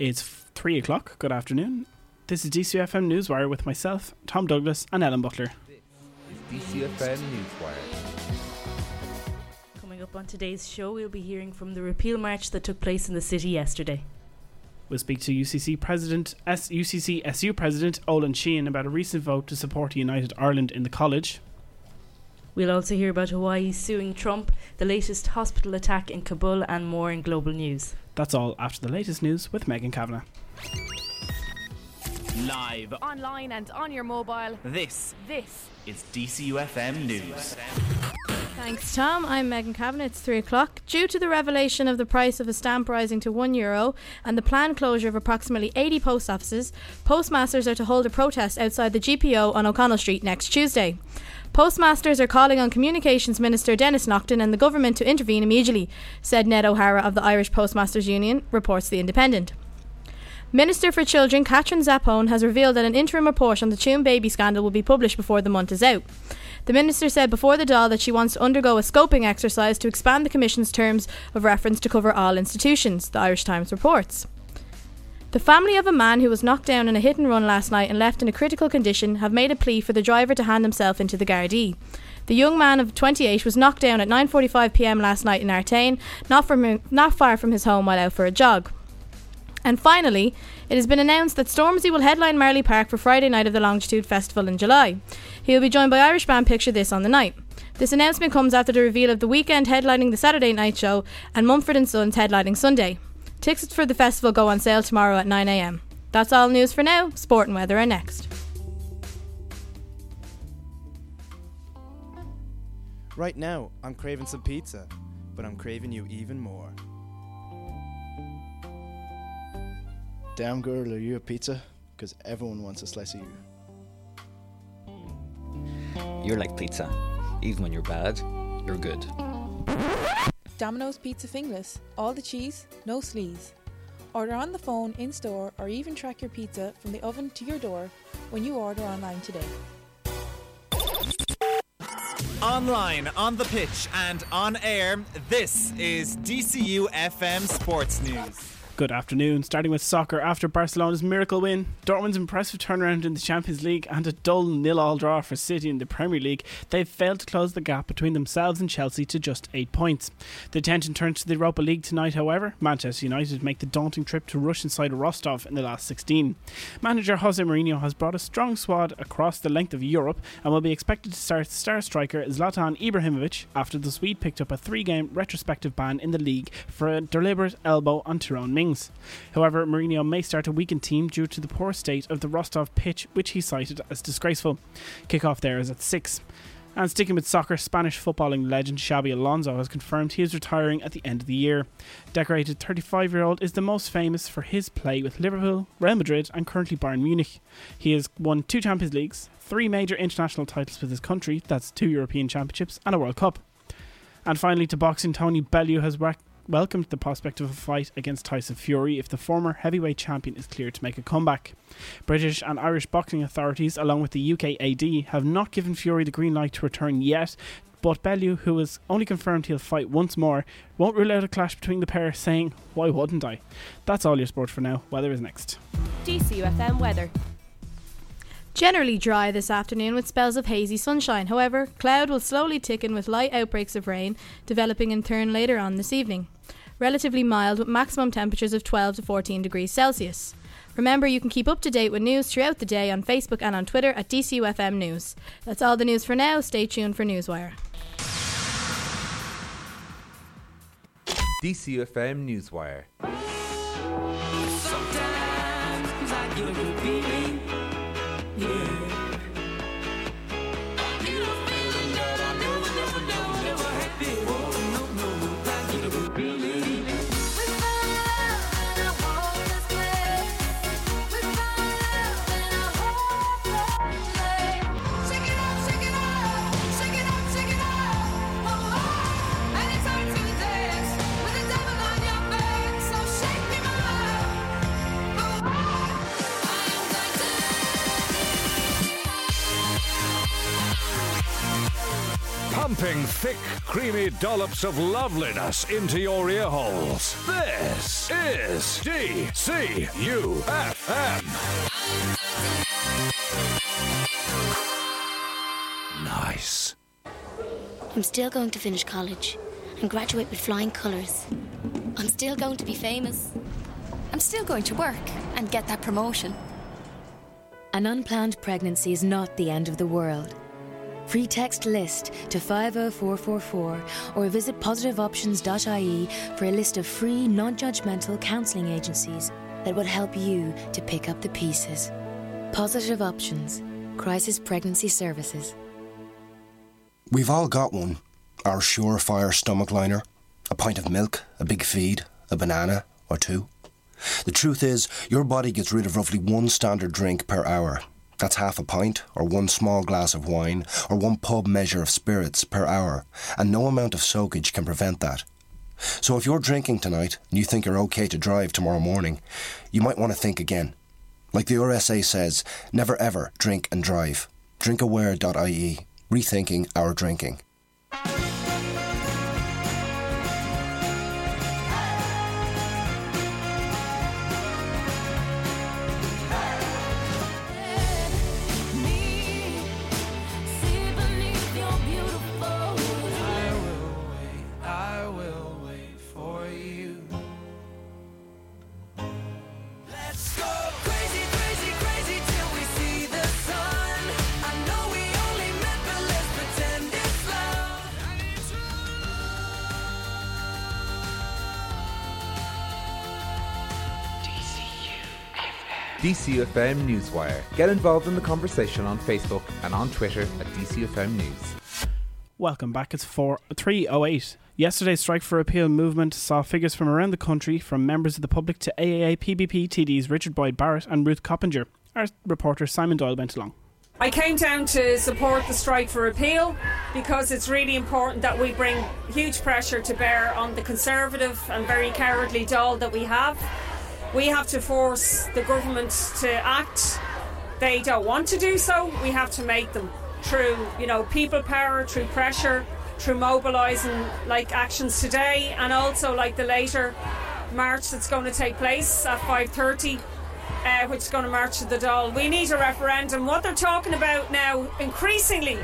It's three o'clock. Good afternoon. This is DCFM Newswire with myself, Tom Douglas, and Ellen Butler. This is DCFM Newswire. Coming up on today's show, we'll be hearing from the repeal march that took place in the city yesterday. We'll speak to UCC President, S- UCC SU President Olin Sheehan about a recent vote to support united Ireland in the college. We'll also hear about Hawaii suing Trump, the latest hospital attack in Kabul, and more in global news. That's all after the latest news with Megan Kavanagh. Live. online and on your mobile. This This. is DCUFM News. Thanks, Tom. I'm Megan Kavanagh. It's three o'clock. Due to the revelation of the price of a stamp rising to one euro and the planned closure of approximately 80 post offices, postmasters are to hold a protest outside the GPO on O'Connell Street next Tuesday. Postmasters are calling on Communications Minister Denis Naughten and the government to intervene immediately, said Ned O'Hara of the Irish Postmasters Union, reports The Independent. Minister for Children Catherine Zappone has revealed that an interim report on the Tuam baby scandal will be published before the month is out. The minister said before the Dáil that she wants to undergo a scoping exercise to expand the Commission's terms of reference to cover all institutions, the Irish Times reports. The family of a man who was knocked down in a hit and run last night and left in a critical condition have made a plea for the driver to hand himself into the Gardaí. The young man of 28 was knocked down at 9:45 p.m. last night in Artane, not from not far from his home while out for a jog. And finally, it has been announced that Stormzy will headline Marlay Park for Friday night of the Longitude Festival in July. He will be joined by Irish band Picture This on the night. This announcement comes after the reveal of The Weeknd headlining the Saturday night show and Mumford and Sons headlining Sunday. Tickets for the festival go on sale tomorrow at 9am. That's all news for now. Sport and weather are next. Right now, I'm craving some pizza, but I'm craving you even more. Damn girl, are you a pizza? Because everyone wants a slice of you. You're like pizza. Even when you're bad, you're good. Domino's Pizza Finglas. All the cheese, no sleaze. Order on the phone, in store, or even track your pizza from the oven to your door when you order online today. Online, on the pitch, and on air, this is DCU FM Sports News. Good afternoon. Starting with soccer, after Barcelona's miracle win, Dortmund's impressive turnaround in the Champions League, and a dull nil-all draw for City in the Premier League, they've failed to close the gap between themselves and Chelsea to just eight points. The attention turns to the Europa League tonight, however. Manchester United make the daunting trip to Russian side Rostov in the last 16. Manager Jose Mourinho has brought a strong squad across the length of Europe and will be expected to start star striker Zlatan Ibrahimovic after the Swede picked up a three-game retrospective ban in the league for a deliberate elbow on Tyrone Mings. However, Mourinho may start a weakened team due to the poor state of the Rostov pitch, which he cited as disgraceful. Kickoff there is at 6. And sticking with soccer, Spanish footballing legend Xabi Alonso has confirmed he is retiring at the end of the year. Decorated 35 year old is the most famous for his play with Liverpool, Real Madrid, and currently Bayern Munich. He has won two Champions Leagues, three major international titles with his country that's two European Championships, and a World Cup. And finally, to boxing, Tony Bellew has whacked welcomed the prospect of a fight against Tyson Fury if the former heavyweight champion is cleared to make a comeback. British and Irish boxing authorities, along with the UK AD, have not given Fury the green light to return yet. But Bellew, who has only confirmed he'll fight once more, won't rule out a clash between the pair, saying, Why wouldn't I? That's all your sport for now. Weather is next. DCUFM weather. Generally dry this afternoon with spells of hazy sunshine. However, cloud will slowly thicken with light outbreaks of rain developing in turn later on this evening. Relatively mild with maximum temperatures of 12 to 14 degrees Celsius. Remember, you can keep up to date with news throughout the day on Facebook and on Twitter at DCUFM News. That's all the news for now. Stay tuned for Newswire. DCUFM Newswire. Dumping thick, creamy dollops of loveliness into your ear holes. This is DCUFM. Nice. I'm still going to finish college and graduate with flying colours. I'm still going to be famous. I'm still going to work and get that promotion. An unplanned pregnancy is not the end of the world. Free text list to 50444 or visit positiveoptions.ie for a list of free, non judgmental counselling agencies that would help you to pick up the pieces. Positive Options, Crisis Pregnancy Services. We've all got one. Our surefire stomach liner. A pint of milk, a big feed, a banana, or two. The truth is, your body gets rid of roughly one standard drink per hour. That's half a pint, or one small glass of wine, or one pub measure of spirits per hour, and no amount of soakage can prevent that. So if you're drinking tonight and you think you're okay to drive tomorrow morning, you might want to think again. Like the RSA says, never ever drink and drive. Drinkaware.ie. Rethinking our drinking. DCFM Newswire. Get involved in the conversation on Facebook and on Twitter at DCFM News. Welcome back. It's 4 308. Yesterday's strike for appeal movement saw figures from around the country, from members of the public to AAA PBP TDs Richard Boyd Barrett and Ruth Coppinger. Our reporter Simon Doyle went along. I came down to support the strike for appeal because it's really important that we bring huge pressure to bear on the Conservative and very cowardly Dáil that we have. We have to force the government to act. They don't want to do so. We have to make them through, you know, people power, through pressure, through mobilising like actions today, and also like the later march that's going to take place at 5:30 uh, which is going to march to the Dáil. We need a referendum. What they're talking about now, increasingly,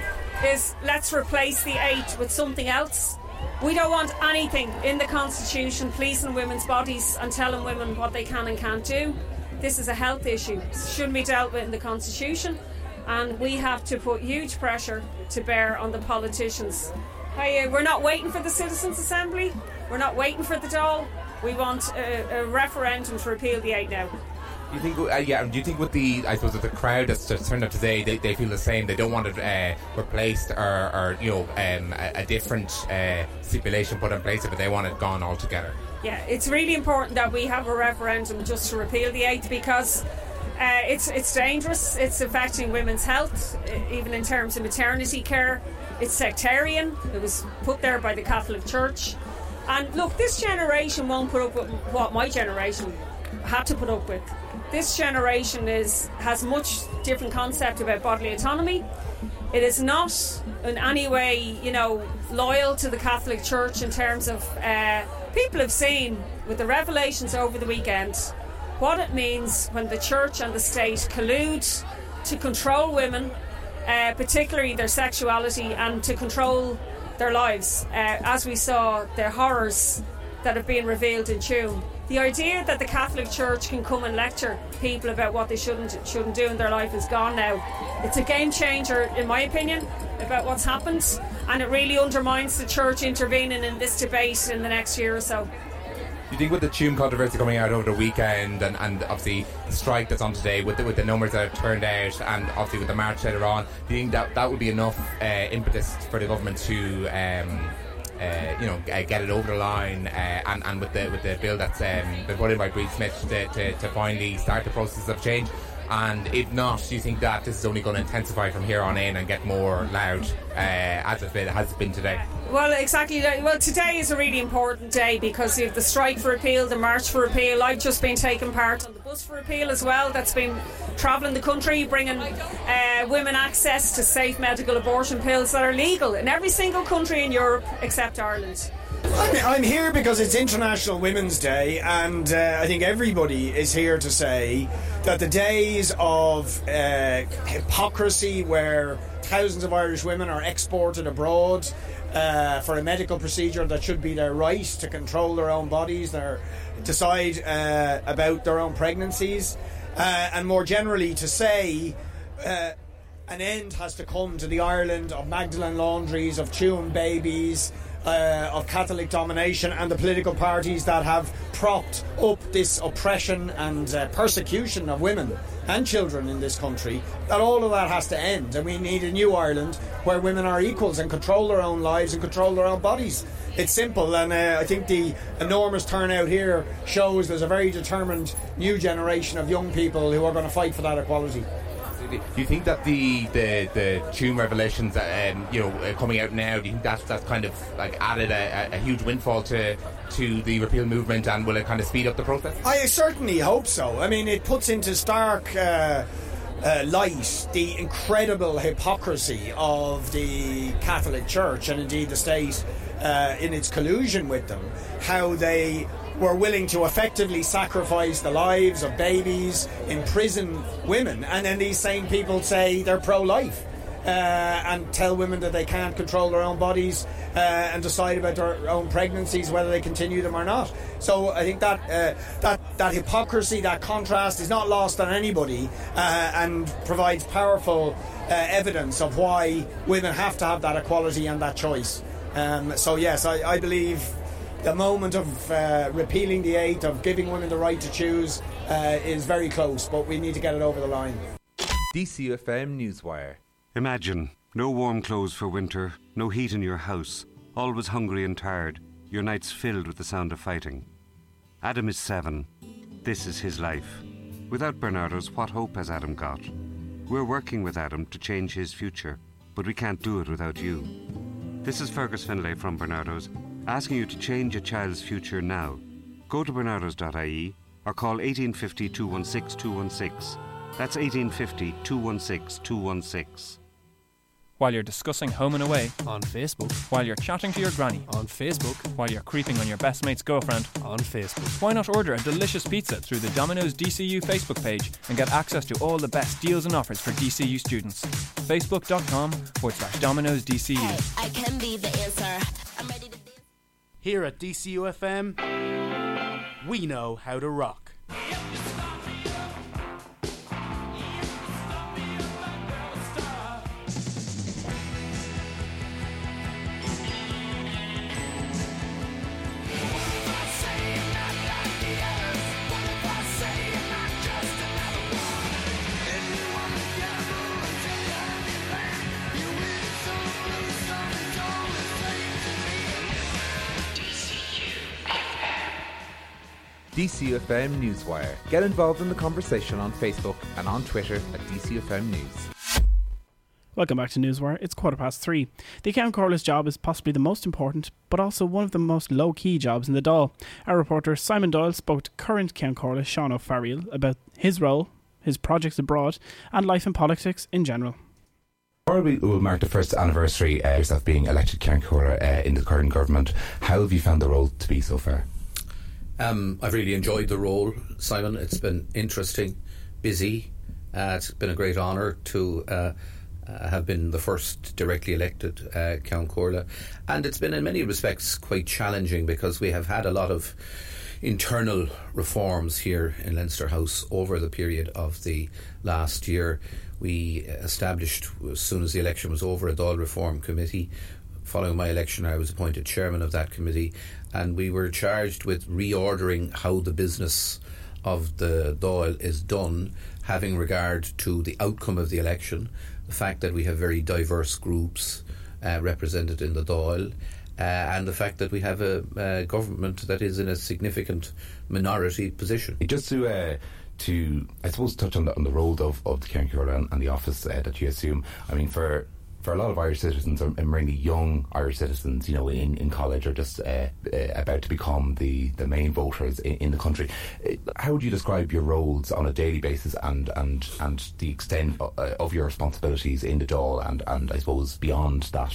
is let's replace the eight with something else. We don't want anything in the Constitution policing women's bodies and telling women what they can and can't do. This is a health issue. It shouldn't be dealt with in the Constitution. And we have to put huge pressure to bear on the politicians. Uh, we're not waiting for the Citizens' Assembly. We're not waiting for the Dáil. We want a, a referendum to repeal the eight now. Do you think? Uh, yeah. Do you think with the I suppose with the crowd that's turned up today, they, they feel the same. They don't want it uh, replaced or, or you know um, a, a different uh, stipulation put in place, but they want it gone altogether. Yeah, it's really important that we have a referendum just to repeal the eighth because uh, it's it's dangerous. It's affecting women's health, even in terms of maternity care. It's sectarian. It was put there by the Catholic Church. And look, this generation won't put up with what my generation had to put up with. This generation is has much different concept about bodily autonomy. It is not in any way, you know, loyal to the Catholic Church in terms of uh, people have seen with the revelations over the weekend what it means when the church and the state collude to control women, uh, particularly their sexuality, and to control their lives. Uh, as we saw, the horrors that have been revealed in Tuam. The idea that the Catholic Church can come and lecture people about what they shouldn't shouldn't do in their life is gone now. It's a game changer, in my opinion, about what's happened, and it really undermines the Church intervening in this debate in the next year or so. Do you think with the Tuam controversy coming out over the weekend and, and obviously the strike that's on today, with the, with the numbers that have turned out, and obviously with the march later on, do you think that that would be enough uh, impetus for the government to? Um, uh, you know, uh, get it over the line, uh, and, and with the with the bill that's um, been put in by Bríd Smith to, to, to finally start the process of change. And if not, do you think that this is only going to intensify from here on in and get more loud uh, as it has been today? Well, exactly. Well, today is a really important day because you have the strike for appeal, the march for appeal. I've just been taking part on the bus for appeal as well. That's been travelling the country, bringing uh, women access to safe medical abortion pills that are legal in every single country in Europe except Ireland. I'm, I'm here because it's International Women's Day, and uh, I think everybody is here to say that the days of uh, hypocrisy, where thousands of Irish women are exported abroad uh, for a medical procedure that should be their right to control their own bodies, their decide uh, about their own pregnancies, uh, and more generally to say. Uh, an end has to come to the Ireland of Magdalene laundries, of Tuam babies, uh, of Catholic domination, and the political parties that have propped up this oppression and uh, persecution of women and children in this country. That all of that has to end, and we need a new Ireland where women are equals and control their own lives and control their own bodies. It's simple, and uh, I think the enormous turnout here shows there's a very determined new generation of young people who are going to fight for that equality. Do you think that the the the Tuam revelations that um, you know uh, coming out now? Do you think that's that's kind of like added a, a, a huge windfall to to the repeal movement, and will it kind of speed up the process? I certainly hope so. I mean, it puts into stark uh, uh, light the incredible hypocrisy of the Catholic Church and indeed the state uh, in its collusion with them. How they were willing to effectively sacrifice the lives of babies, imprison women, and then these same people say they're pro life. Uh, and tell women that they can't control their own bodies uh, and decide about their own pregnancies, whether they continue them or not. So I think that uh, that that hypocrisy, that contrast, is not lost on anybody, uh, and provides powerful uh, evidence of why women have to have that equality and that choice. Um, so yes, I, I believe the moment of uh, repealing the eight, of giving women the right to choose, uh, is very close, but we need to get it over the line. DCFM Newswire. Imagine no warm clothes for winter, no heat in your house, always hungry and tired, your nights filled with the sound of fighting. Adam is seven. This is his life. Without Barnardo's, what hope has Adam got? We're working with Adam to change his future, but we can't do it without you. This is Fergus Finlay from Barnardo's, asking you to change a child's future now. Go to barnardos.ie or call 1850 216 216. That's 1850 216 216. While you're discussing home and away on Facebook, while you're chatting to your granny on Facebook, while you're creeping on your best mate's girlfriend on Facebook. Why not order a delicious pizza through the Domino's DCU Facebook page and get access to all the best deals and offers for DCU students? Facebook.com forward slash Domino's DCU. I can be the answer. I'm ready to Here at DCU FM, we know how to rock. DCFM Newswire. Get involved in the conversation on Facebook and on Twitter at DCFM News. Welcome back to Newswire. It's quarter past three. The Ceann Comhairle's job is possibly the most important, but also one of the most low key jobs in the Dáil. Our reporter Simon Doyle spoke to current Ceann Comhairle Sean O'Farrell about his role, his projects abroad, and life in politics in general. Tomorrow we will mark the first anniversary uh, of being elected Ceann Comhairle uh, in the current government. How have you found the role to be so far? Um, I've really enjoyed the role, Simon. It's been interesting, busy. Uh, it's been a great honour to uh, uh, have been the first directly elected uh, Ceann Comhairle. And it's been, in many respects, quite challenging because we have had a lot of internal reforms here in Leinster House over the period of the last year. We established, as soon as the election was over, a Dáil Reform Committee. Following my election, I was appointed chairman of that committee, and we were charged with reordering how the business of the Dáil is done, having regard to the outcome of the election, the fact that we have very diverse groups uh, represented in the Dáil, uh, and the fact that we have a, a government that is in a significant minority position. Just to uh, to, I suppose, touch on the, on the role of, of the Ceann Comhairle and, and the office uh, that you assume. I mean, for for a lot of Irish citizens, and mainly young Irish citizens, you know, in, in college, are just uh, uh, about to become the, the main voters in, in the country. Uh, How would you describe your roles on a daily basis and and, and the extent of, uh, of your responsibilities in the Dáil and, and I suppose beyond that?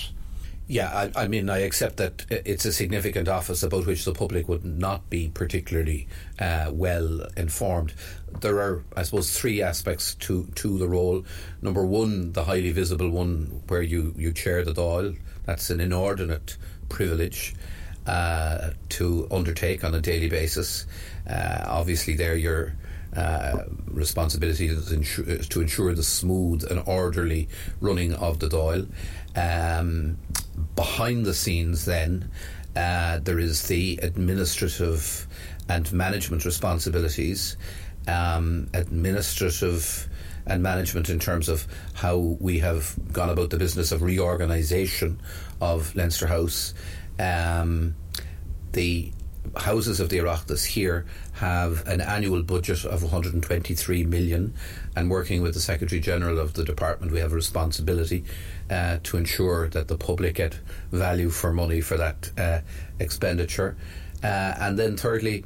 Yeah, I, I mean, I accept that it's a significant office about which the public would not be particularly uh, well informed. There are, I suppose, three aspects to, to the role. Number one, the highly visible one, where you, you chair the Dáil. That's an inordinate privilege uh, to undertake on a daily basis. Uh, obviously, there your uh, responsibility is, to ensure the smooth and orderly running of the Dáil. Um, behind the scenes, then, uh, there is the administrative and management responsibilities. Um, administrative and management in terms of how we have gone about the business of reorganisation of Leinster House. Um, the houses of the Oireachtas here have an annual budget of 123 million, and working with the Secretary General of the department, we have a responsibility uh, to ensure that the public get value for money for that uh, expenditure. Uh, and then, thirdly,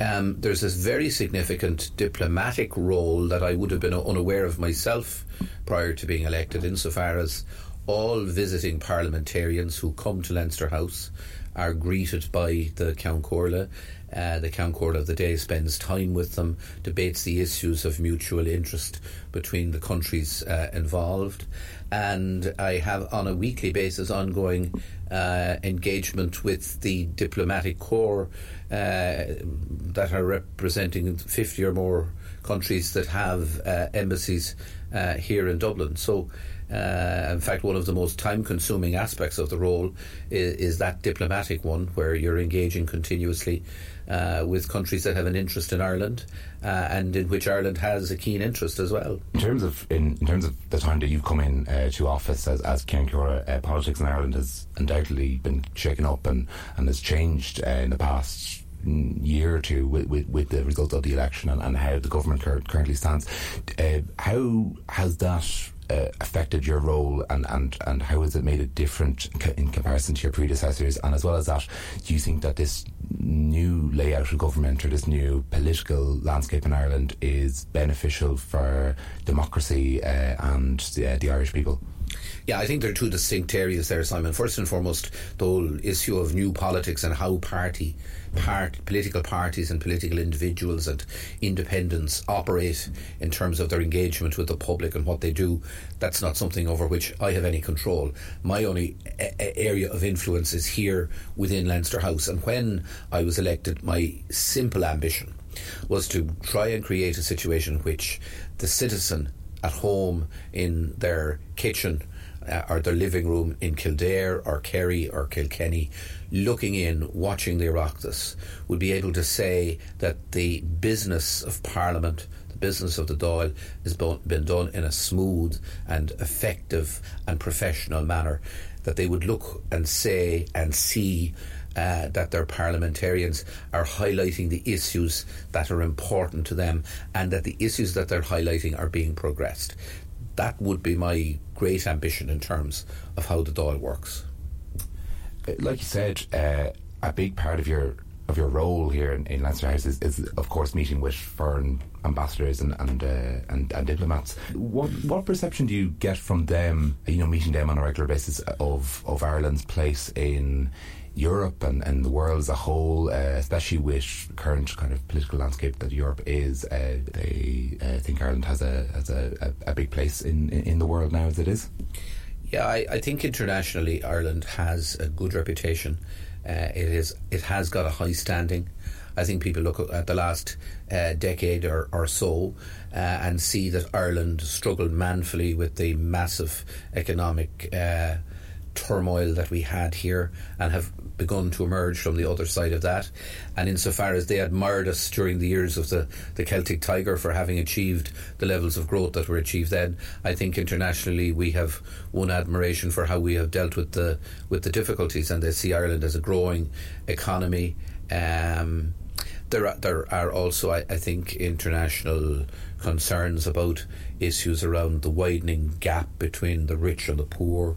um, there's this very significant diplomatic role that I would have been unaware of myself prior to being elected, insofar as all visiting parliamentarians who come to Leinster House are greeted by the Ceann Comhairle. Uh, the Ceann Comhairle of the day spends time with them, debates the issues of mutual interest between the countries uh, involved, and I have on a weekly basis ongoing uh, engagement with the diplomatic corps that are representing 50 or more countries that have uh, embassies uh, here in Dublin. So, uh, in fact, one of the most time consuming aspects of the role is, is that diplomatic one, where you're engaging continuously uh, with countries that have an interest in Ireland uh, and in which Ireland has a keen interest as well. In terms of in, in terms of the time that you've come in uh, to office as as Cura, uh, politics in Ireland has undoubtedly been shaken up and and has changed uh, in the past year or two with, with, with the result of the election and, and how the government cur- currently stands. Uh, how has that uh, affected your role and, and, and how has it made it different in comparison to your predecessors? And as well as that, do you think that this new layout of government or this new political landscape in Ireland is beneficial for democracy uh, and the, uh, the Irish people? Yeah, I think there are two distinct areas there, Simon. First and foremost, the whole issue of new politics and how party, part, political parties and political individuals and independents operate in terms of their engagement with the public and what they do. That's not something over which I have any control. My only a- a- area of influence is here within Leinster House. And when I was elected, my simple ambition was to try and create a situation in which the citizen at home in their kitchen uh, or their living room in Kildare or Kerry or Kilkenny, looking in, watching the Oireachtas, would be able to say that the business of Parliament, the business of the Dáil, has been done in a smooth and effective and professional manner. That they would look and say and see uh, that their parliamentarians are highlighting the issues that are important to them and that the issues that they're highlighting are being progressed. That would be my great ambition in terms of how the Dáil works. Uh, Like you said, uh, a big part of your of your role here in, in Leinster House is, is, of course, meeting with foreign ambassadors and and, uh, and and diplomats. What what perception do you get from them? You know, meeting them on a regular basis of of Ireland's place in Europe and, and the world as a whole, uh, especially with current kind of political landscape that Europe is. Uh, they uh, think Ireland has a has a, a, a big place in, in in the world now as it is. Yeah, I, I think internationally Ireland has a good reputation. Uh, it is it has got a high standing. I think people look at the last uh, decade or, or so uh, and see that Ireland struggled manfully with the massive economic uh, turmoil that we had here and have begun to emerge from the other side of that. And insofar as they admired us during the years of the, the Celtic Tiger for having achieved the levels of growth that were achieved then, I think internationally we have won admiration for how we have dealt with the with the difficulties and they see Ireland as a growing economy. Um, there are, there are also, I, I think, international concerns about issues around the widening gap between the rich and the poor,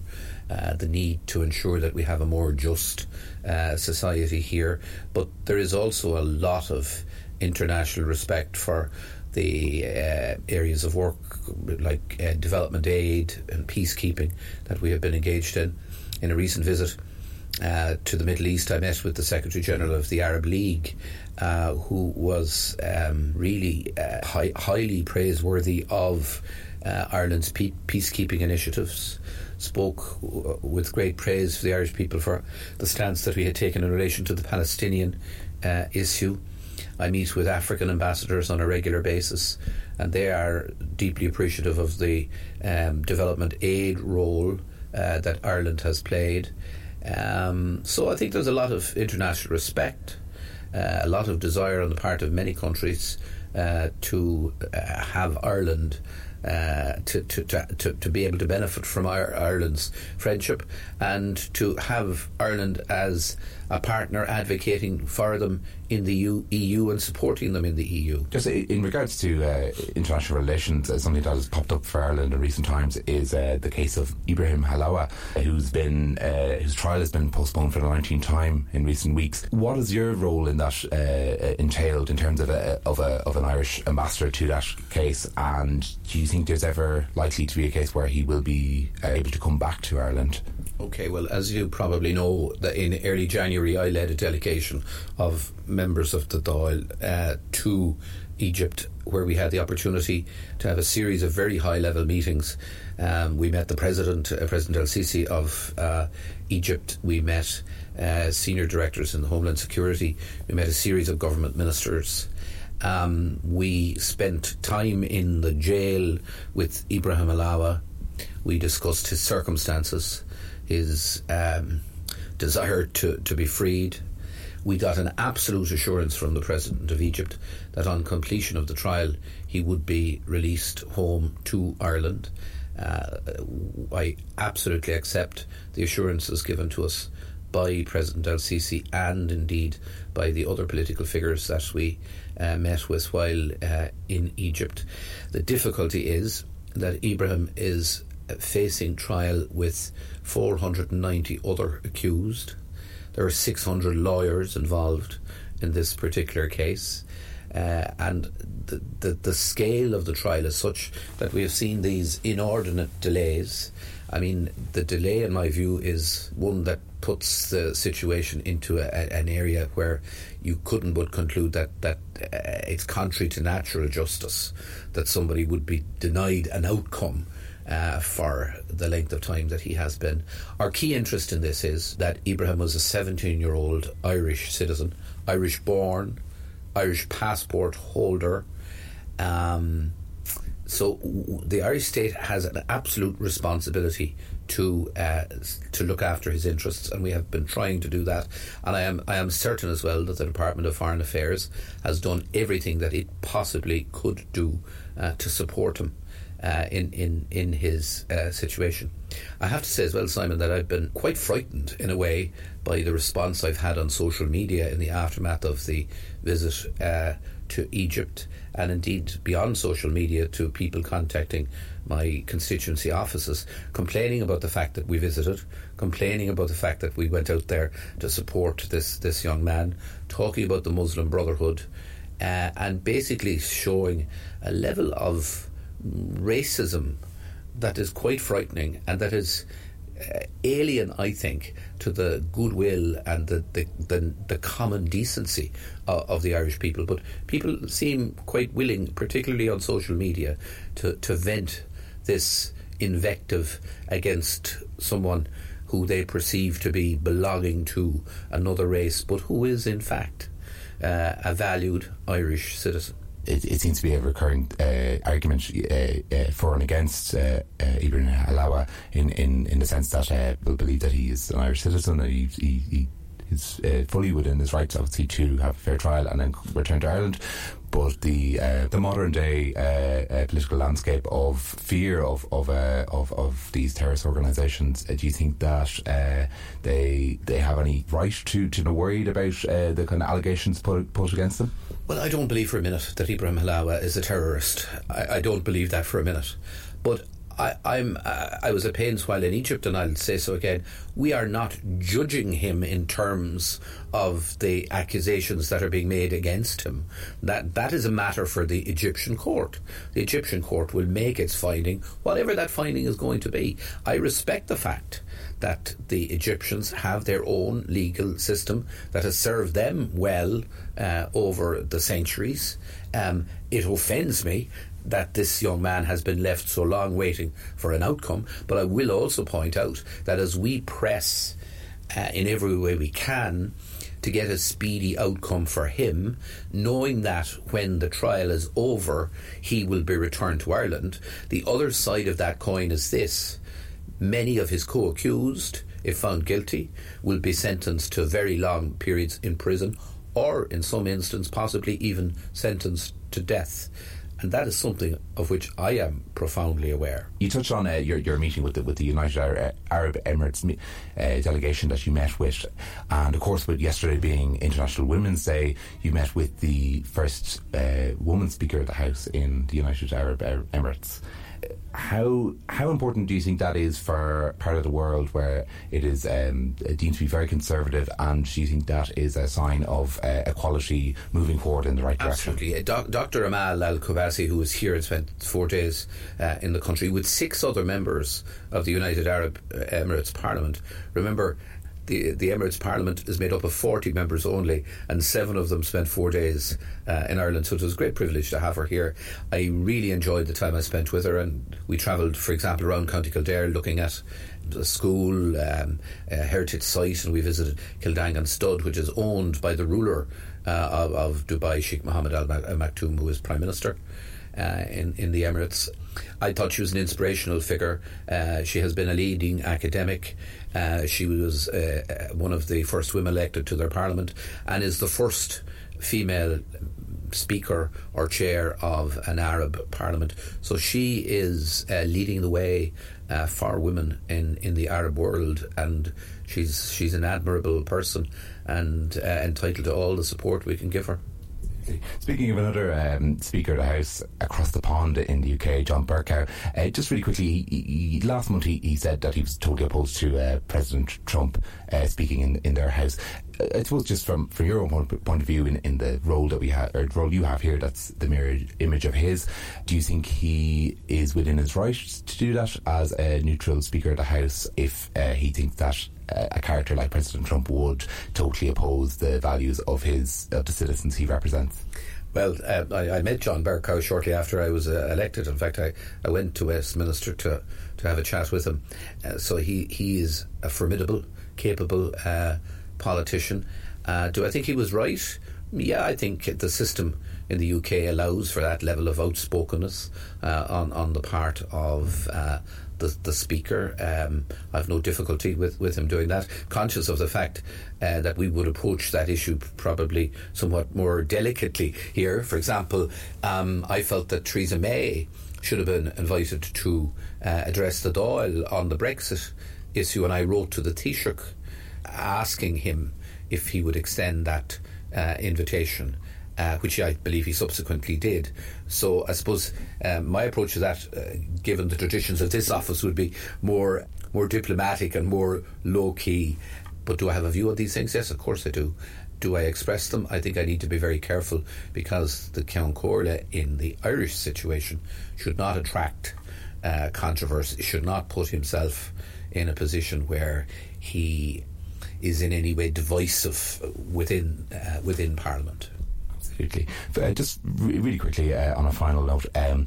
uh, the need to ensure that we have a more just uh, society here. But there is also a lot of international respect for the uh, areas of work like uh, development aid and peacekeeping that we have been engaged in. In a recent visit, uh, to the Middle East, I met with the Secretary General of the Arab League, uh, who was um, really uh, hi- highly praiseworthy of Ireland's pe- peacekeeping initiatives. Spoke w- with great praise for the Irish people for the stance that we had taken in relation to the Palestinian uh, issue. I meet with African ambassadors on a regular basis, and they are deeply appreciative of the um, development aid role uh, that Ireland has played. Um, so I think there's a lot of international respect, uh, a lot of desire on the part of many countries uh, to uh, have Ireland. Uh, to, to, to, to, to be able to benefit from our, Ireland's friendship and to have Ireland as a partner advocating for them in the EU, and supporting them in the EU. Just in regards to uh, international relations, uh, something that has popped up for Ireland in recent times is uh, the case of Ibrahim Halawa, who's been uh, whose trial has been postponed for the 19th time in recent weeks. What is your role in that uh, entailed in terms of a, of a of an Irish ambassador to that case? And do you think there's ever likely to be a case where he will be uh, able to come back to Ireland? Okay, well, as you probably know, that in early January I led a delegation of members of the Dáil uh, to Egypt, where we had the opportunity to have a series of very high level meetings. Um, we met the president, uh, President El Sisi of uh, Egypt. We met uh, senior directors in the Homeland Security. We met a series of government ministers. Um, we spent time in the jail with Ibrahim Halawa. We discussed his circumstances, his um, desire to, to be freed. We got an absolute assurance from the President of Egypt that on completion of the trial he would be released home to Ireland. Uh, I absolutely accept the assurances given to us by President El Sisi and indeed by the other political figures that we uh, met with while uh, in Egypt. The difficulty is that Ibrahim is facing trial with 490 other accused. There are 600 lawyers involved in this particular case. Uh, and the, the, the scale of the trial is such that we have seen these inordinate delays. I mean, the delay, in my view, is one that puts the situation into a, a- an area where you couldn't but conclude that, that uh, it's contrary to natural justice that somebody would be denied an outcome uh, for the length of time that he has been. Our key interest in this is that Ibrahim was a 17 year old Irish citizen, Irish born, Irish passport holder. Um, so the Irish state has an absolute responsibility to uh, to look after his interests, and we have been trying to do that. And I am I am certain as well that the Department of Foreign Affairs has done everything that it possibly could do uh, to support him uh, in in in his uh, situation. I have to say as well, Simon, that I've been quite frightened in a way by the response I've had on social media in the aftermath of the visit uh, to Egypt, and indeed beyond social media to people contacting my constituency offices, complaining about the fact that we visited, complaining about the fact that we went out there to support this this young man, talking about the Muslim Brotherhood, uh, and basically showing a level of racism that is quite frightening and that is uh, alien, I think, to the goodwill and the the, the, the common decency of, of the Irish people. But people seem quite willing, particularly on social media, to, to vent this invective against someone who they perceive to be belonging to another race, but who is in fact uh, a valued Irish citizen. It, it seems to be a recurring uh, argument uh, uh, for and against uh, uh, Ibrahim Halawa in, in, in the sense that uh, people believe that he is an Irish citizen and he, he, he is uh, fully within his rights, obviously, to have a fair trial and then return to Ireland. But the the modern day political landscape of fear of of of, of these terrorist organisations, do you think that they they have any right to to be worried about the kind of allegations put put against them? Well, I don't believe for a minute that Ibrahim Halawa is a terrorist. I, I don't believe that for a minute. But I, I'm uh, I was at pains while in Egypt, and I'll say so again. We are not judging him in terms of the accusations that are being made against him. That that is a matter for the Egyptian court. The Egyptian court will make its finding, whatever that finding is going to be. I respect the fact that the Egyptians have their own legal system that has served them well uh, over the centuries. Um, it offends me that this young man has been left so long waiting for an outcome, but I will also point out that as we press uh, in every way we can to get a speedy outcome for him, knowing that when the trial is over, he will be returned to Ireland. The other side of that coin is this many of his co accused, if found guilty, will be sentenced to very long periods in prison, or in some instance, possibly even sentenced to death. And that is something of which I am profoundly aware. You touched on uh, your, your meeting with the, with the United Arab Emirates uh, delegation that you met with, and of course, with yesterday being International Women's Day, you met with the first uh, woman Speaker of the House in the United Arab Ar- Emirates. How how important do you think that is for part of the world where it is um, deemed to be very conservative, and do you think that is a sign of uh, equality moving forward in the right direction? Absolutely. Dr. Amal Al Qubaisi, who was here and spent four days uh, in the country with six other members of the United Arab uh, Emirates Parliament. Remember, the, the Emirates Parliament is made up of 40 members only, and seven of them spent four days uh, in Ireland. So it was a great privilege to have her here. I really enjoyed the time I spent with her, and we travelled, for example, around County Kildare looking at the school, um, heritage site, and we visited Kildangan Stud, which is owned by the ruler uh, of, of Dubai, Sheikh Mohammed Al Maktoum, who is Prime Minister. Uh, in in the Emirates. I thought she was an inspirational figure. Uh, she has been a leading academic. Uh, she was uh, uh, one of the first women elected to their parliament, and is the first female speaker or chair of an Arab parliament. So she is uh, leading the way uh, for women in, in the Arab world, and she's she's an admirable person and uh, entitled to all the support we can give her. Speaking of another um, Speaker of the House across the pond in the UK, John Bercow, uh, just really quickly, he, he, last month he, he said that he was totally opposed to uh, President Trump uh, speaking in, in their House. Uh, I suppose just from, from your own point of view in, in the role that we have, or role you have here, that's the mirror image of his. Do you think he is within his right to do that as a neutral Speaker of the House if uh, he thinks that uh, a character like President Trump would totally oppose the values of his of the citizens he represents? Well, uh, I, I met John Bercow shortly after I was uh, elected. In fact, I, I went to Westminster to, to have a chat with him. Uh, so he, he is a formidable, capable politician. Uh, do I think he was right? Yeah, I think the system in the UK allows for that level of outspokenness uh, on on the part of uh, the the speaker. Um, I've no difficulty with, with him doing that. Conscious of the fact uh, that we would approach that issue probably somewhat more delicately here. For example, um, I felt that Theresa May should have been invited to uh, address the Dáil on the Brexit issue, and I wrote to the Taoiseach asking him if he would extend that uh, invitation. Uh, which I believe he subsequently did. So I suppose um, my approach to that, uh, given the traditions of this office, would be more more diplomatic and more low key. But do I have a view on these things? Yes, of course I do. Do I express them? I think I need to be very careful because the Ceann Comhairle in the Irish situation should not attract uh, controversy, should not put himself in a position where he is in any way divisive within uh, within Parliament. Absolutely. Uh, just re- really quickly uh, on a final note. Um,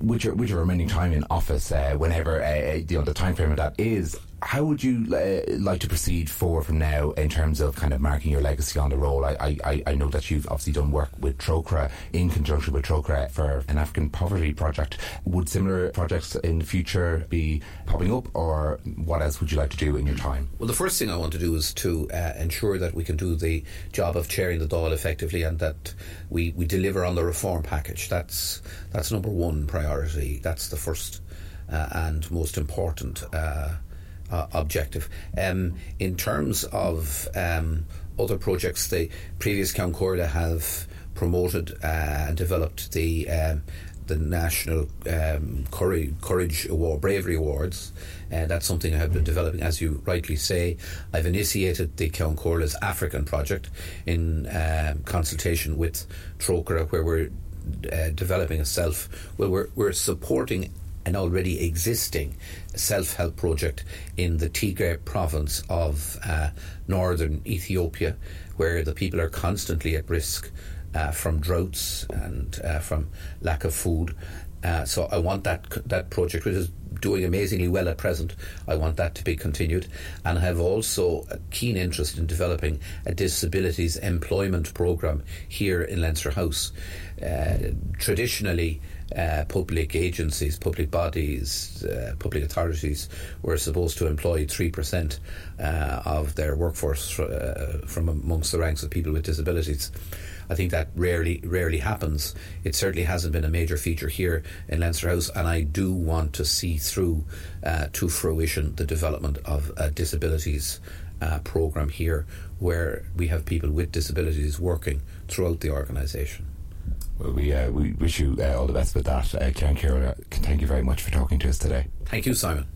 with your, with your remaining time in office, uh, whenever uh, you know the time frame of that is, how would you uh, like to proceed forward from now in terms of kind of marking your legacy on the role? I, I- I, know that you've obviously done work with Trócaire in conjunction with Trócaire for an African poverty project. Would similar projects in the future be popping up, or what else would you like to do in your time? Well, the first thing I want to do is to uh, ensure that we can do the job of chairing the Dáil effectively and that we, we deliver on the reform package. That's that's number one priority. That's the first uh, and most important uh, objective. Um, in terms of um, other projects, the previous Ceann Comhairle have promoted uh, and developed the um, the National um, Courage, Courage Award, Bravery Awards. Uh, that's something I have been developing, as you rightly say. I've initiated the Ceann Comhairle's African project in um, consultation with Trócaire, where we're uh, developing a self. Well, we're we're supporting an already existing self help project in the Tigray province of uh, northern Ethiopia, where the people are constantly at risk uh, from droughts and uh, from lack of food. Uh, so I want that that project, which is doing amazingly well at present, I want that to be continued, and I have also a keen interest in developing a disabilities employment program here in Leinster House. Uh, traditionally, uh, public agencies, public bodies, uh, public authorities were supposed to employ 3% uh, of their workforce uh, from amongst the ranks of people with disabilities. I think that rarely rarely happens. It certainly hasn't been a major feature here in Leinster House, and I do want to see through uh, to fruition the development of a disabilities uh, program here, where we have people with disabilities working throughout the organisation. Well, we uh, we wish you uh, all the best with that, uh, Ceann Comhairle. Thank you very much for talking to us today. Thank you, Simon.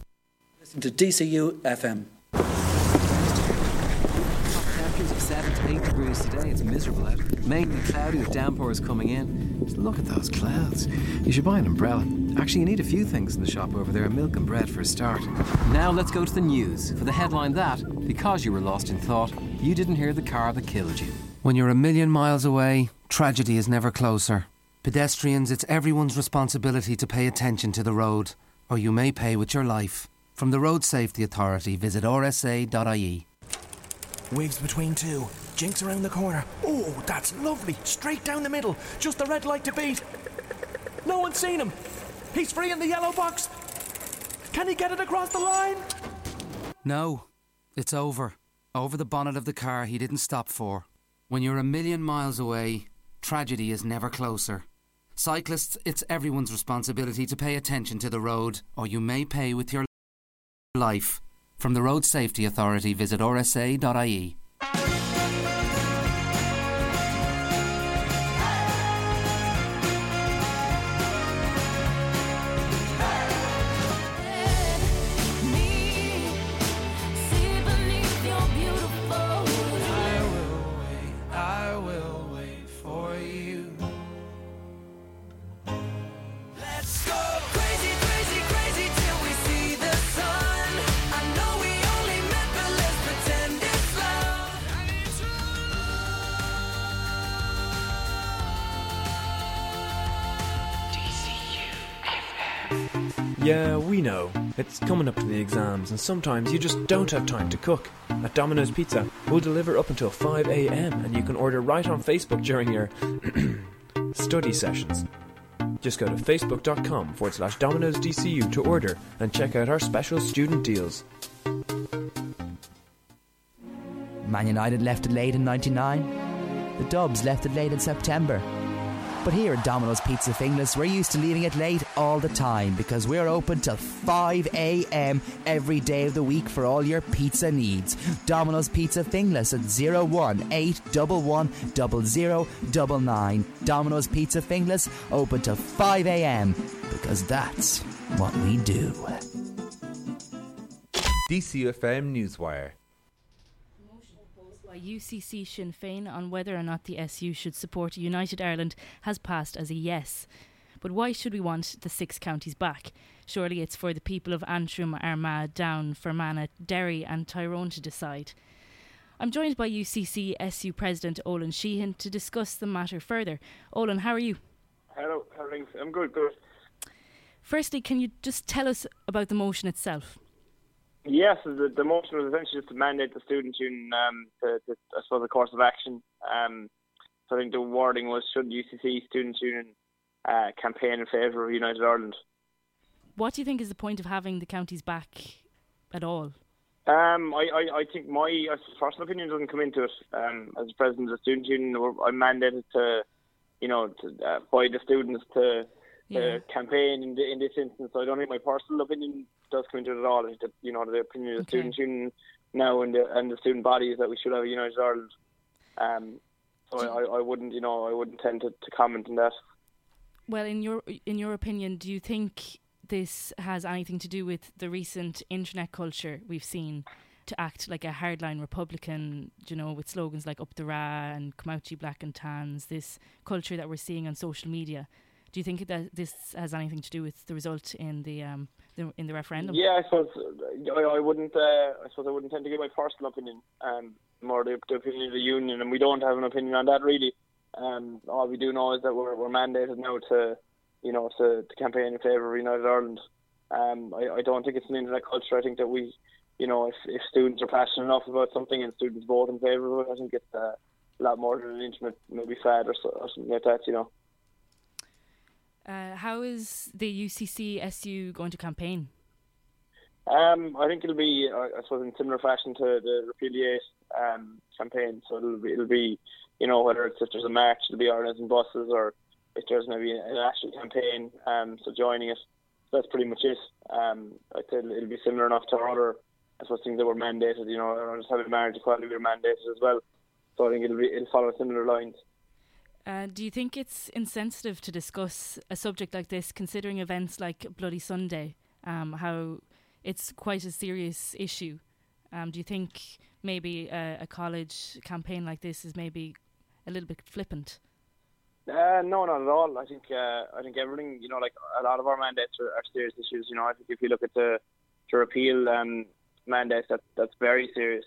Listen to DCU FM. Temperatures of 7 to 8 degrees today. It's miserable out. Mainly cloudy with downpours coming in. Just look at those clouds. You should buy an umbrella. Actually, you need a few things in the shop over there milk and bread for a start. Now let's go to the news for the headline that, because you were lost in thought, you didn't hear the car that killed you. When you're a million miles away, tragedy is never closer. Pedestrians, it's everyone's responsibility to pay attention to the road, or you may pay with your life. From the Road Safety Authority, visit rsa.ie. Waves between two. Jinx around the corner. Oh, that's lovely. Straight down the middle. Just the red light to beat. No one's seen him. He's free in the yellow box. Can he get it across the line? No, it's over. Over the bonnet of the car he didn't stop for. When you're a million miles away, tragedy is never closer. Cyclists, it's everyone's responsibility to pay attention to the road, or you may pay with your life. From the Road Safety Authority, visit rsa.ie. It's coming up to the exams, and sometimes you just don't have time to cook. At Domino's Pizza, we'll deliver up until 5 a.m., and you can order right on Facebook during your study sessions. Just go to facebook.com forward slash Domino's DCU to order and check out our special student deals. Man United left it late in 99. The Dubs left it late in September. But here at Domino's Pizza Finglas, we're used to leaving it late all the time because we're open till 5 a.m. every day of the week for all your pizza needs. Domino's Pizza Finglas at 018110099. Domino's Pizza Finglas open till 5 a.m. because that's what we do. DCFM Newswire. By UCC Sinn Féin on whether or not the SU should support United Ireland has passed as a yes. But why should we want the six counties back? Surely it's for the people of Antrim, Armagh, Down, Fermanagh, Derry, and Tyrone to decide. I'm joined by UCC SU President Olin Sheehan to discuss the matter further. Olin, how are you? Hello, how are things? I'm good, good. Firstly, can you just tell us about the motion itself? Yes, the, the motion was essentially just to mandate the student union um, to, to, I suppose, a course of action. Um, so I think the wording was, should UCC student union uh, campaign in favour of United Ireland? What do you think is the point of having the counties back at all? Um, I, I, I think my personal opinion doesn't come into it. Um, as president of the student union, I'm mandated to, you know, to, uh, by the students to, Yeah. campaign in, the, in this instance. So I don't think my personal opinion does come into it at all. I think that, you know, the opinion of the Okay. student union now and the, and the student body is that we should have a United Ireland. Um, so I, I, I wouldn't, you know, I wouldn't tend to, to comment on that. Well, in your in your opinion, do you think this has anything to do with the recent internet culture we've seen to act like a hardline Republican, you know, with slogans like "Up the Ra" and "Come out, you black and tans"? This culture that we're seeing on social media. Do you think that this has anything to do with the result in the um the, in the referendum? Yeah, I suppose I, wouldn't. Uh, I suppose I wouldn't tend to give my personal opinion. Um, more the, the opinion of the union, and we don't have an opinion on that really. Um, all we do know is that we're, we're mandated now to, you know, to, to campaign in favour of United Ireland. Um, I, I don't think it's an internet culture. I think that we, you know, if, if students are passionate enough about something and students vote in favour of it, I think it's uh, a lot more than an internet maybe fad or, or something like that. You know. Uh, how is the UCC SU going to campaign? Um, I think it'll be, I suppose, in similar fashion to the Repudiate um, campaign. So it'll be, it'll be, you know, whether it's if there's a march, it'll be organising buses, or if there's maybe an actual campaign, um, so joining it. That's pretty much it. Um, I said it'll be similar enough to other, I suppose, things that were mandated. You know, just having marriage equality were mandated as well. So I think it'll be, it'll follow similar lines. Uh, do you think it's insensitive to discuss a subject like this, considering events like Bloody Sunday, um, how it's quite a serious issue? Um, do you think maybe a, a college campaign like this is maybe a little bit flippant? Uh, no, not at all. I think uh, I think everything, you know, like a lot of our mandates are, are serious issues. You know, I think if you look at the to repeal um, mandates, that that's very serious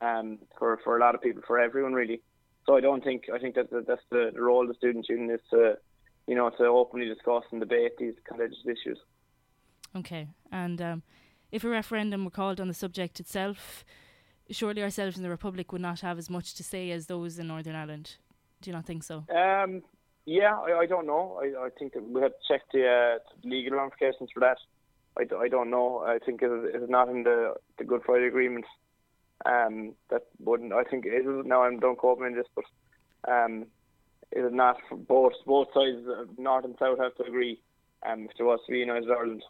um, for for a lot of people, for everyone really. So I don't think I think that, that that's the, role of the student union is to, you know, to openly discuss and debate these kind of issues. Okay, and um, if a referendum were called on the subject itself, surely ourselves in the Republic would not have as much to say as those in Northern Ireland. Do you not think so? Um, yeah, I, I don't know. I, I think that we have to check the, uh, legal ramifications for that. I, I don't know. I think it is, it is not in the, the Good Friday Agreement. Um, that wouldn't. I think it is. Now, I don't quote me on this, but um, it is not. Both both sides, uh, North and South, have to agree. Um, if there was to be United Ireland.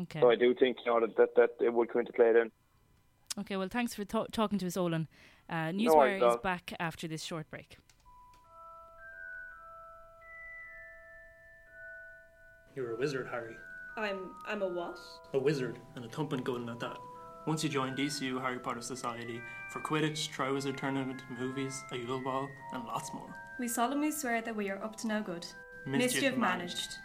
Okay. So I do think you know that that, that it would come into play then. Okay, well, thanks for ta- talking to us, Olin. Uh, No Newswire worries, is back after this short break. You're a wizard, Harry. I'm I'm a what? A wizard, and a thumping good at that. Once you join DCU Harry Potter Society for Quidditch, Triwizard Tournament, movies, a Yule Ball, and lots more. We solemnly swear that we are up to no good. Mischief Mischief managed. managed.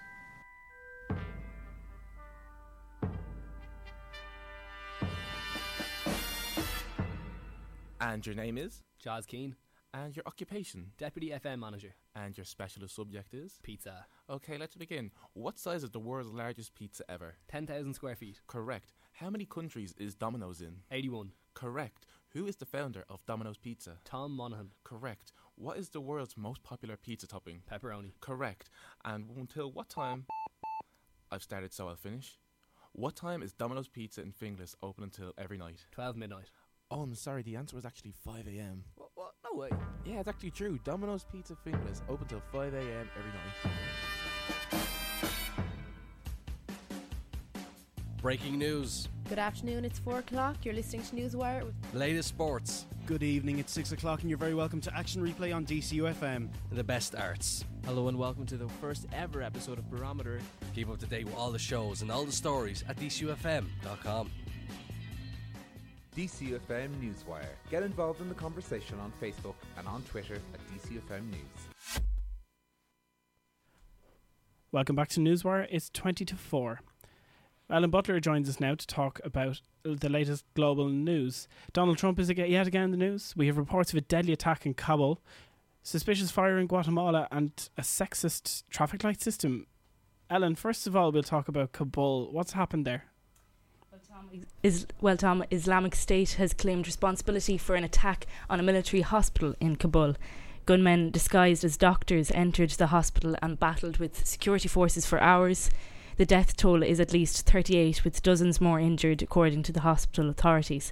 And your name is? Charles Keane. And your occupation? Deputy FM Manager. And your specialist subject is? Pizza. Okay, let's begin. What size is the world's largest pizza ever? 10,000 square feet. Correct. How many countries is Domino's in? 81. Correct. Who is the founder of Domino's Pizza? Tom Monaghan. Correct. What is the world's most popular pizza topping? Pepperoni. Correct. And until what time? I've started, so I'll finish. What time is Domino's Pizza in Finglas open until every night? 12 midnight. Oh, I'm sorry, the answer was actually 5 a.m. What? what? No way. Yeah, it's actually true. Domino's Pizza Finglas open till 5 a.m. every night. Breaking news. Good afternoon, it's 4 o'clock. You're listening to Newswire with Latest sports. Good evening, it's 6 o'clock, and you're very welcome to Action Replay on DCU FM. The best arts. Hello and welcome to the first ever episode of Barometer. Keep up to date with all the shows and all the stories at DCUFM.com. DCFM Newswire. Get involved in the conversation on Facebook and on Twitter at DCFM News. Welcome back to Newswire. It's 20 to 4. Ellen Butler joins us now to talk about the latest global news. Donald Trump is yet again in the news. We have reports of a deadly attack in Kabul, suspicious fire in Guatemala, and a sexist traffic light system. Ellen, first of all, we'll talk about Kabul. What's happened there? Is, well, Tom, Islamic State has claimed responsibility for an attack on a military hospital in Kabul. Gunmen disguised as doctors entered the hospital and battled with security forces for hours. The death toll is at least 38, with dozens more injured, according to the hospital authorities.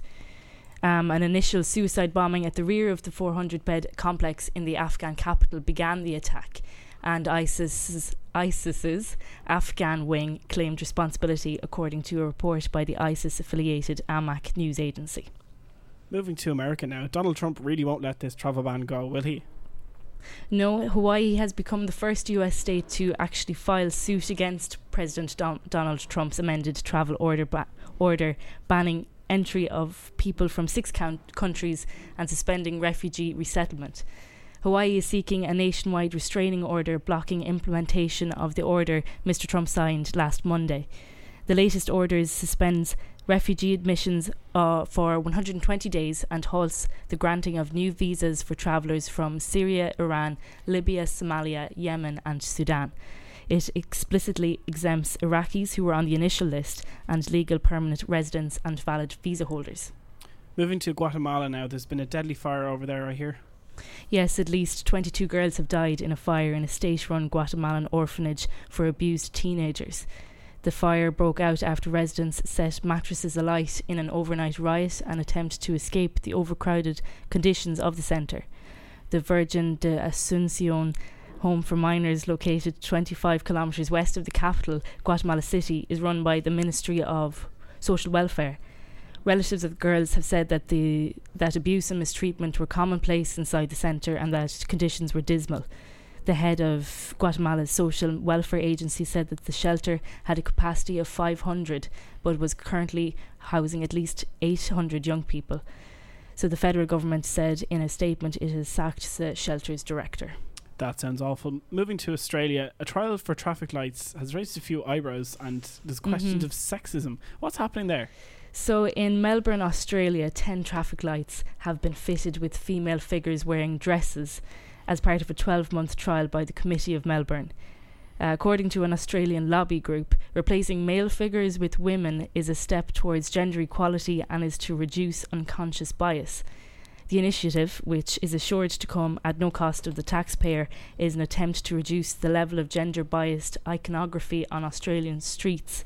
Um, an initial suicide bombing at the rear of the 400 bed complex in the Afghan capital began the attack, and ISIS's, ISIS's Afghan wing claimed responsibility, according to a report by the ISIS affiliated Amaq news agency. Moving to America now, Donald Trump really won't let this travel ban go, will he? No, Hawaii has become the first US state to actually file suit against President Don- Donald Trump's amended travel order ba- order banning entry of people from six count- countries and suspending refugee resettlement. Hawaii is seeking a nationwide restraining order blocking implementation of the order Mr. Trump signed last Monday. The latest order suspends refugee admissions uh, for 120 days and halts the granting of new visas for travellers from Syria, Iran, Libya, Somalia, Yemen, and Sudan. It explicitly exempts Iraqis who were on the initial list and legal permanent residents and valid visa holders. Moving to Guatemala now, there's been a deadly fire over there, I hear. Yes, at least 22 girls have died in a fire in a state run Guatemalan orphanage for abused teenagers. The fire broke out after residents set mattresses alight in an overnight riot and attempt to escape the overcrowded conditions of the centre. The Virgin de Asuncion home for minors located 25 kilometres west of the capital, Guatemala City, is run by the Ministry of Social Welfare. Relatives of the girls have said that the that abuse and mistreatment were commonplace inside the centre and that conditions were dismal. The head of Guatemala's social welfare agency said that the shelter had a capacity of 500 but was currently housing at least 800 young people. So the federal government said in a statement it has sacked the shelter's director. That sounds awful. Moving to Australia, a trial for traffic lights has raised a few eyebrows and there's questions Mhm. of sexism. What's happening there? So, in Melbourne, Australia, 10 traffic lights have been fitted with female figures wearing dresses as part of a 12 month trial by the Committee of Melbourne. Uh, according to an Australian lobby group, replacing male figures with women is a step towards gender equality and is to reduce unconscious bias. The initiative, which is assured to come at no cost of the taxpayer, is an attempt to reduce the level of gender biased iconography on Australian streets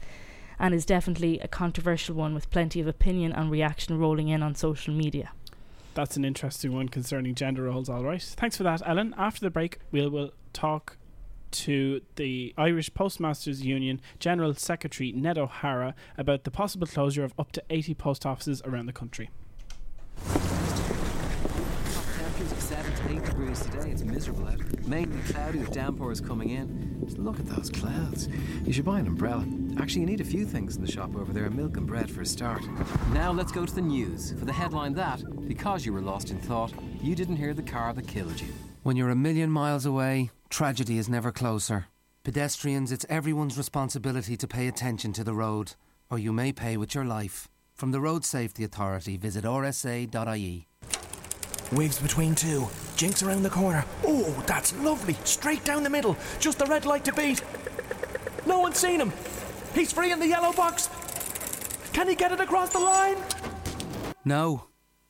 and is definitely a controversial one with plenty of opinion and reaction rolling in on social media. That's an interesting one concerning gender roles, all right. Thanks for that, Ellen. After the break, we will talk to the Irish Postmasters Union General Secretary Ned O'Hara about the possible closure of up to 80 post offices around the country. Temperatures of 7 to 8 degrees today. It's miserable out. Mainly cloudy with downpours coming in. Just look at those clouds. You should buy an umbrella. Actually, you need a few things in the shop over there milk and bread for a start. Now let's go to the news. For the headline that, because you were lost in thought, you didn't hear the car that killed you. When you're a million miles away, tragedy is never closer. Pedestrians, it's everyone's responsibility to pay attention to the road, or you may pay with your life. From the Road Safety Authority, visit rsa.ie. Waves between two. Jinx around the corner. Oh, that's lovely. Straight down the middle. Just the red light to beat. No one's seen him. He's free in the yellow box. Can he get it across the line? No,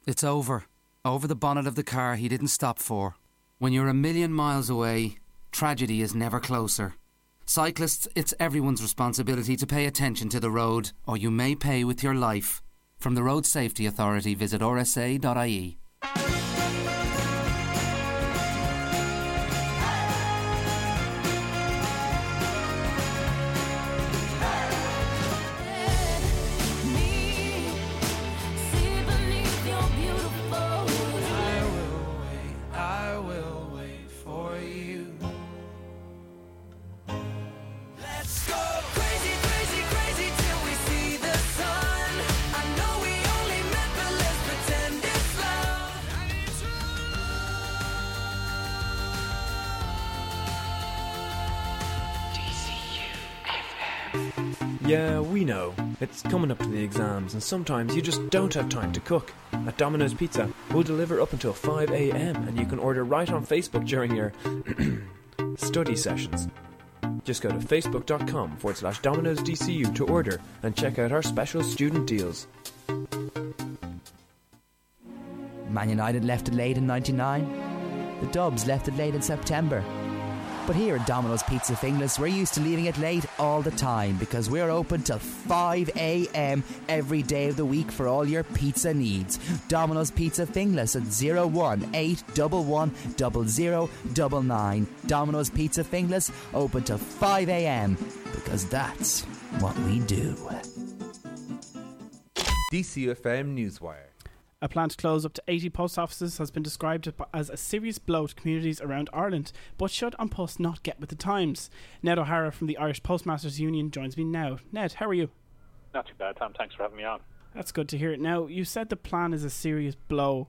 it's over. Over the bonnet of the car he didn't stop for. When you're a million miles away, tragedy is never closer. Cyclists, it's everyone's responsibility to pay attention to the road, or you may pay with your life. From the Road Safety Authority, visit rsa.ie. It's coming up to the exams, and sometimes you just don't have time to cook. At Domino's Pizza, we'll deliver up until 5 am, and you can order right on Facebook during your study sessions. Just go to facebook.com forward slash Domino's DCU to order and check out our special student deals. Man United left it late in 99. The Dubs left it late in September. But here at Domino's Pizza Finglas, we're used to leaving it late all the time because we're open till 5 a.m. every day of the week for all your pizza needs. Domino's Pizza Finglas at 018110099. Domino's Pizza Finglas open till 5 a.m. because that's what we do. DCFM Newswire. A plan to close up to 80 post offices has been described as a serious blow to communities around Ireland, but should An Post not get with the times? Ned O'Hara from the Irish Postmasters Union joins me now. Ned, how are you? Not too bad, Tom. Thanks for having me on. That's good to hear. Now, you said the plan is a serious blow,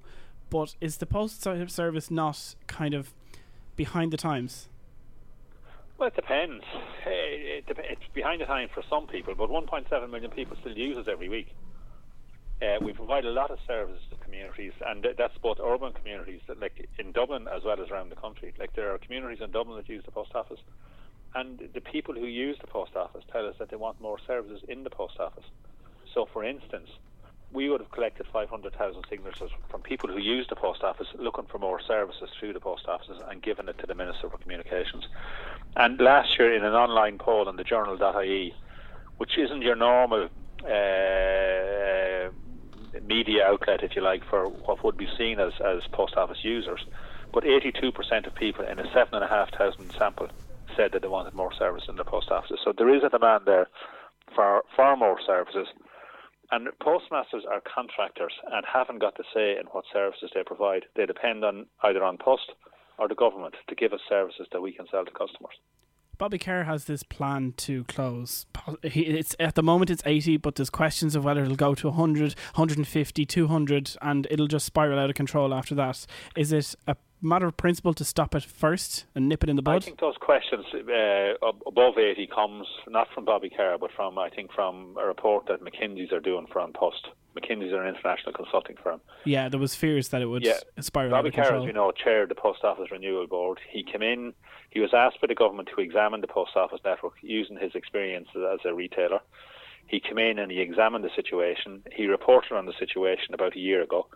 but is the Post Service not kind of behind the times? Well, it depends. It, it's behind the times for some people, but 1.7 million people still use us every week. Uh, we provide a lot of services to communities, and th- that's both urban communities, that, like in Dublin as well as around the country. Like there are communities in Dublin that use the post office, and the people who use the post office tell us that they want more services in the post office. So, for instance, we would have collected 500,000 signatures from people who use the post office looking for more services through the post offices and given it to the Minister for Communications. And last year, in an online poll on the journal.ie, which isn't your normal uh, media outlet, if you like, for what would be seen as, as post office users, but 82% of people in a 7,500 sample said that they wanted more service in the post offices. So there is a demand there for far more services. And postmasters are contractors and haven't got to say in what services they provide. They depend on either An Post or the government to give us services that we can sell to customers. Bobby Kerr has this plan to close. It's at the moment it's 80, but there's questions of whether it'll go to 100, 150, 200, and it'll just spiral out of control after that. Is it a matter of principle to stop it first and nip it in the bud? I think those questions uh, ab- above 80 comes not from Bobby Kerr, but from, I think, from a report that McKinsey's are doing for An Post. McKinsey's are an international consulting firm. Yeah, there was fears that it would Yeah. spiral Bobby out of Kerr, control. as we know, chaired the Post Office Renewal Board. He came in, he was asked by the government to examine the Post Office network using his experience as a retailer. He came in and he examined the situation. He reported on the situation about a year ago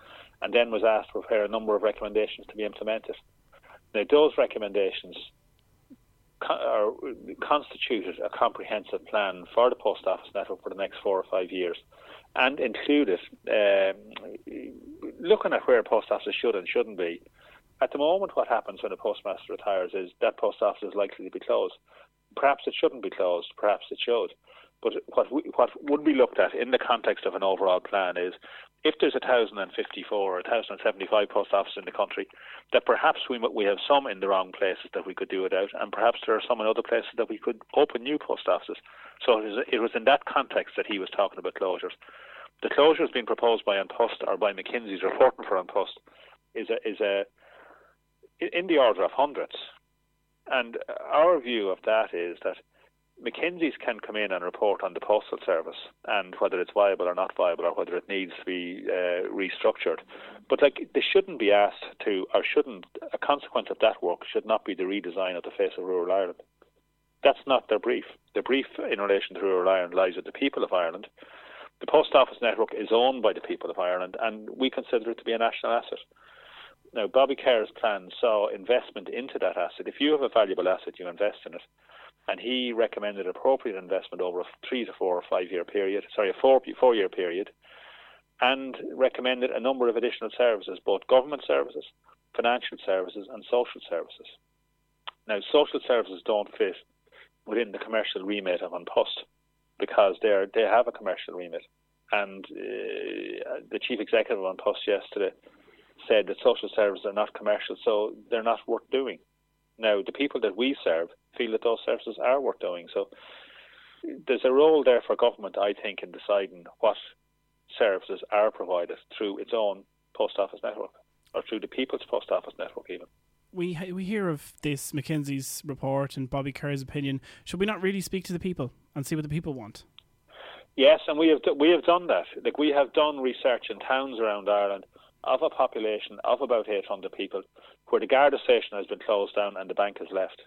and then was asked to prepare a number of recommendations to be implemented. Now, those recommendations constituted a comprehensive plan for the post office network for the next four or five years and included um, looking at where post offices should and shouldn't be. At the moment, what happens when a postmaster retires is that post office is likely to be closed. Perhaps it shouldn't be closed, perhaps it should. But what, we, what would be looked at in the context of an overall plan is if there's 1,054 or 1,075 post offices in the country, that perhaps we, we have some in the wrong places that we could do without, and perhaps there are some in other places that we could open new post offices. So it was, it was in that context that he was talking about closures. The closures being proposed by An Post or by McKinsey's reporting for An Post is a, is a in the order of hundreds. And our view of that is that McKinsey's can come in and report on the postal service and whether it's viable or not viable or whether it needs to be uh, restructured. But like they shouldn't be asked to, or shouldn't a consequence of that work should not be the redesign of the face of rural Ireland. That's not their brief. The brief in relation to rural Ireland lies with the people of Ireland. The post office network is owned by the people of Ireland, and we consider it to be a national asset. Now, Bobby Kerr's plan saw investment into that asset. If you have a valuable asset, you invest in it. And he recommended appropriate investment over a three to four or five year period, sorry, a four, four year period, and recommended a number of additional services, both government services, financial services, and social services. Now, social services don't fit within the commercial remit of An Post because they're, they have a commercial remit. And uh, the chief executive of An Post yesterday said that social services are not commercial, so they're not worth doing. Now, the people that we serve feel that those services are worth doing. So there's a role there for government, I think, in deciding what services are provided through its own post office network or through the people's post office network, even. we we hear of this McKinsey's report and Bobby Kerr's opinion. Should we not really speak to the people and see what the people want? Yes, and we have we have done that. Like we have done research in towns around Ireland of a population of about 800 people, where the Garda station has been closed down and the bank has left,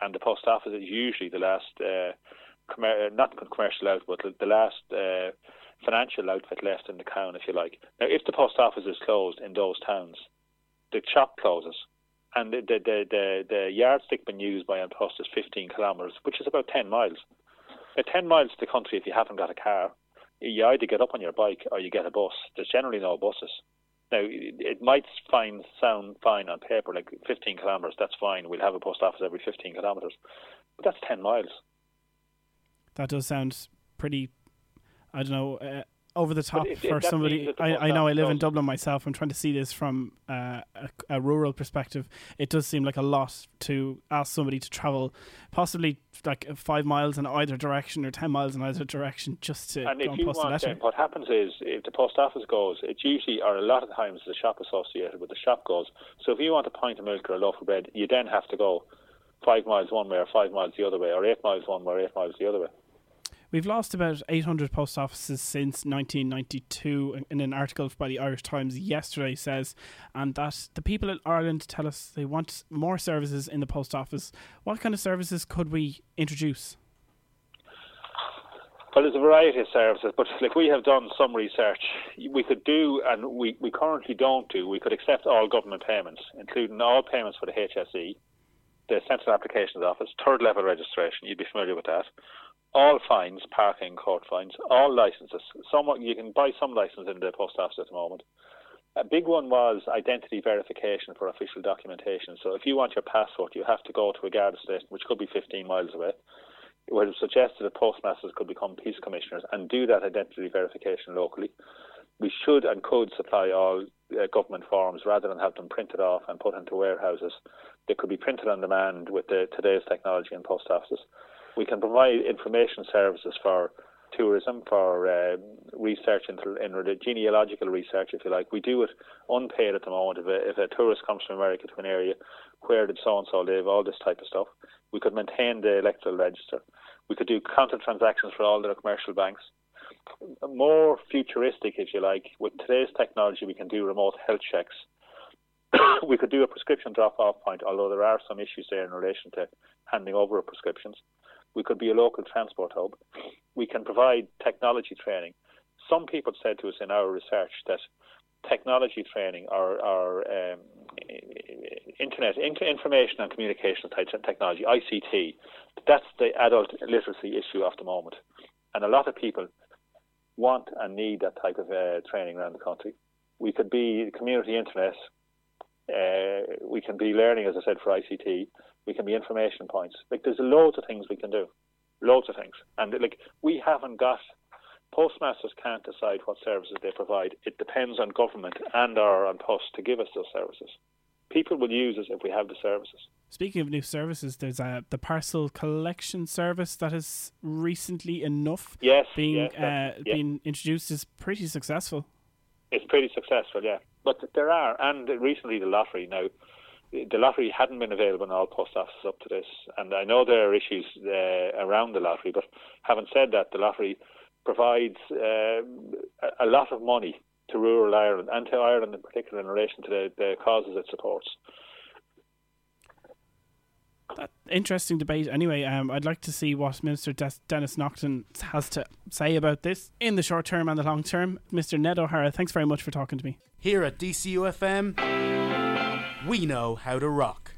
and the post office is usually the last, uh, commer- not commercial outfit, but the- last uh, financial outfit left in the town, if you like. Now, if the post office is closed in those towns, the shop closes, and the the the, the, the yardstick being used by Post is 15 kilometres, which is about 10 miles. Now, 10 miles to the country, if you haven't got a car, you either get up on your bike or you get a bus. There's generally no buses. Now, it might find sound fine on paper, like 15 kilometres, that's fine. We'll have a post office every 15 kilometres. But that's 10 miles. That does sound pretty, I don't know, uh, over the top it- for somebody. means that the I, I know I live in Dublin myself. I'm trying to see this from uh, a, a rural perspective. It does seem like a lot to ask somebody to travel, possibly like five miles in either direction or 10 miles in either direction just to and go if you want, letter. then what happens is if the post office goes, it's usually or a lot of times the shop associated with the shop goes. So if you want a pint of milk or a loaf of bread, you then have to go five miles one way or five miles the other way, or eight miles one way or eight miles the other way. We've lost about 800 post offices since 1992, in an article by the Irish Times yesterday says, and that the people in Ireland tell us they want more services in the post office. What kind of services could we introduce? Well, there's a variety of services, but like we have done some research, we could do, and we, we currently don't do, we could accept all government payments, including all payments for the HSE, the Central Applications Office, third level registration, you'd be familiar with that, all fines, parking, court fines, all licenses. Some you can buy some license in the post office at the moment. A big one was identity verification for official documentation. So if you want your passport, you have to go to a guard station, which could be 15 miles away. It was suggested that postmasters could become peace commissioners and do that identity verification locally. We should and could supply all uh, government forms rather than have them printed off and put into warehouses. They could be printed on demand with the, today's technology in post offices. We can provide information services for tourism, for uh, research into in genealogical research, if you like. We do it unpaid at the moment. If a, if a tourist comes from America to an area, where did so and so live? All this type of stuff. We could maintain the electoral register. We could do counter transactions for all the commercial banks. More futuristic, if you like, with today's technology, we can do remote health checks. we could do a prescription drop-off point, although there are some issues there in relation to handing over prescriptions. We could be a local transport hub. We can provide technology training. Some people said to us in our research that technology training or, or um, internet inter- information and communication technology ICT that's the adult literacy issue of the moment and a lot of people want and need that type of uh, training around the country we could be community internet uh, we can be learning as I said for ICT we can be information points like there's loads of things we can do loads of things and like we haven't got Postmasters can't decide what services they provide. It depends on government and or An Post to give us those services. People will use us if we have the services. Speaking of new services, there's uh, the parcel collection service that has recently enough Yes, being yes, uh, yeah. being introduced is pretty successful. It's pretty successful, yeah. But there are, and recently the lottery. Now, the lottery hadn't been available in all post offices up to this, and I know there are issues uh, around the lottery. But having said that, the lottery provides uh, a- a lot of money to rural Ireland and to Ireland in particular in relation to the, the causes it supports. Interesting debate. Anyway, um, I'd like to see what Minister Des- Denis Naughten has to say about this in the short term and the long term. Mr. Ned O'Hara, thanks very much for talking to me. Here at DCUFM, we know how to rock.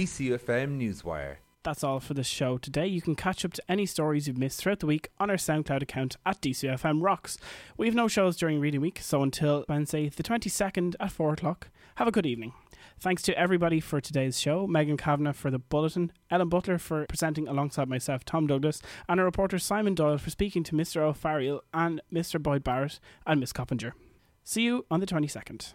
DCUFM Newswire. That's all for the show today. You can catch up to any stories you've missed throughout the week on our SoundCloud account at DCFM Rocks. We have no shows during Reading Week, so until Wednesday, the 22nd at 4 o'clock, have a good evening. Thanks to everybody for today's show Megan Kavanagh for the bulletin, Ellen Butler for presenting alongside myself, Tom Douglas, and our reporter Simon Doyle for speaking to Mr. O'Farrell and Mr. Boyd Barrett and Miss Coppinger. See you on the 22nd.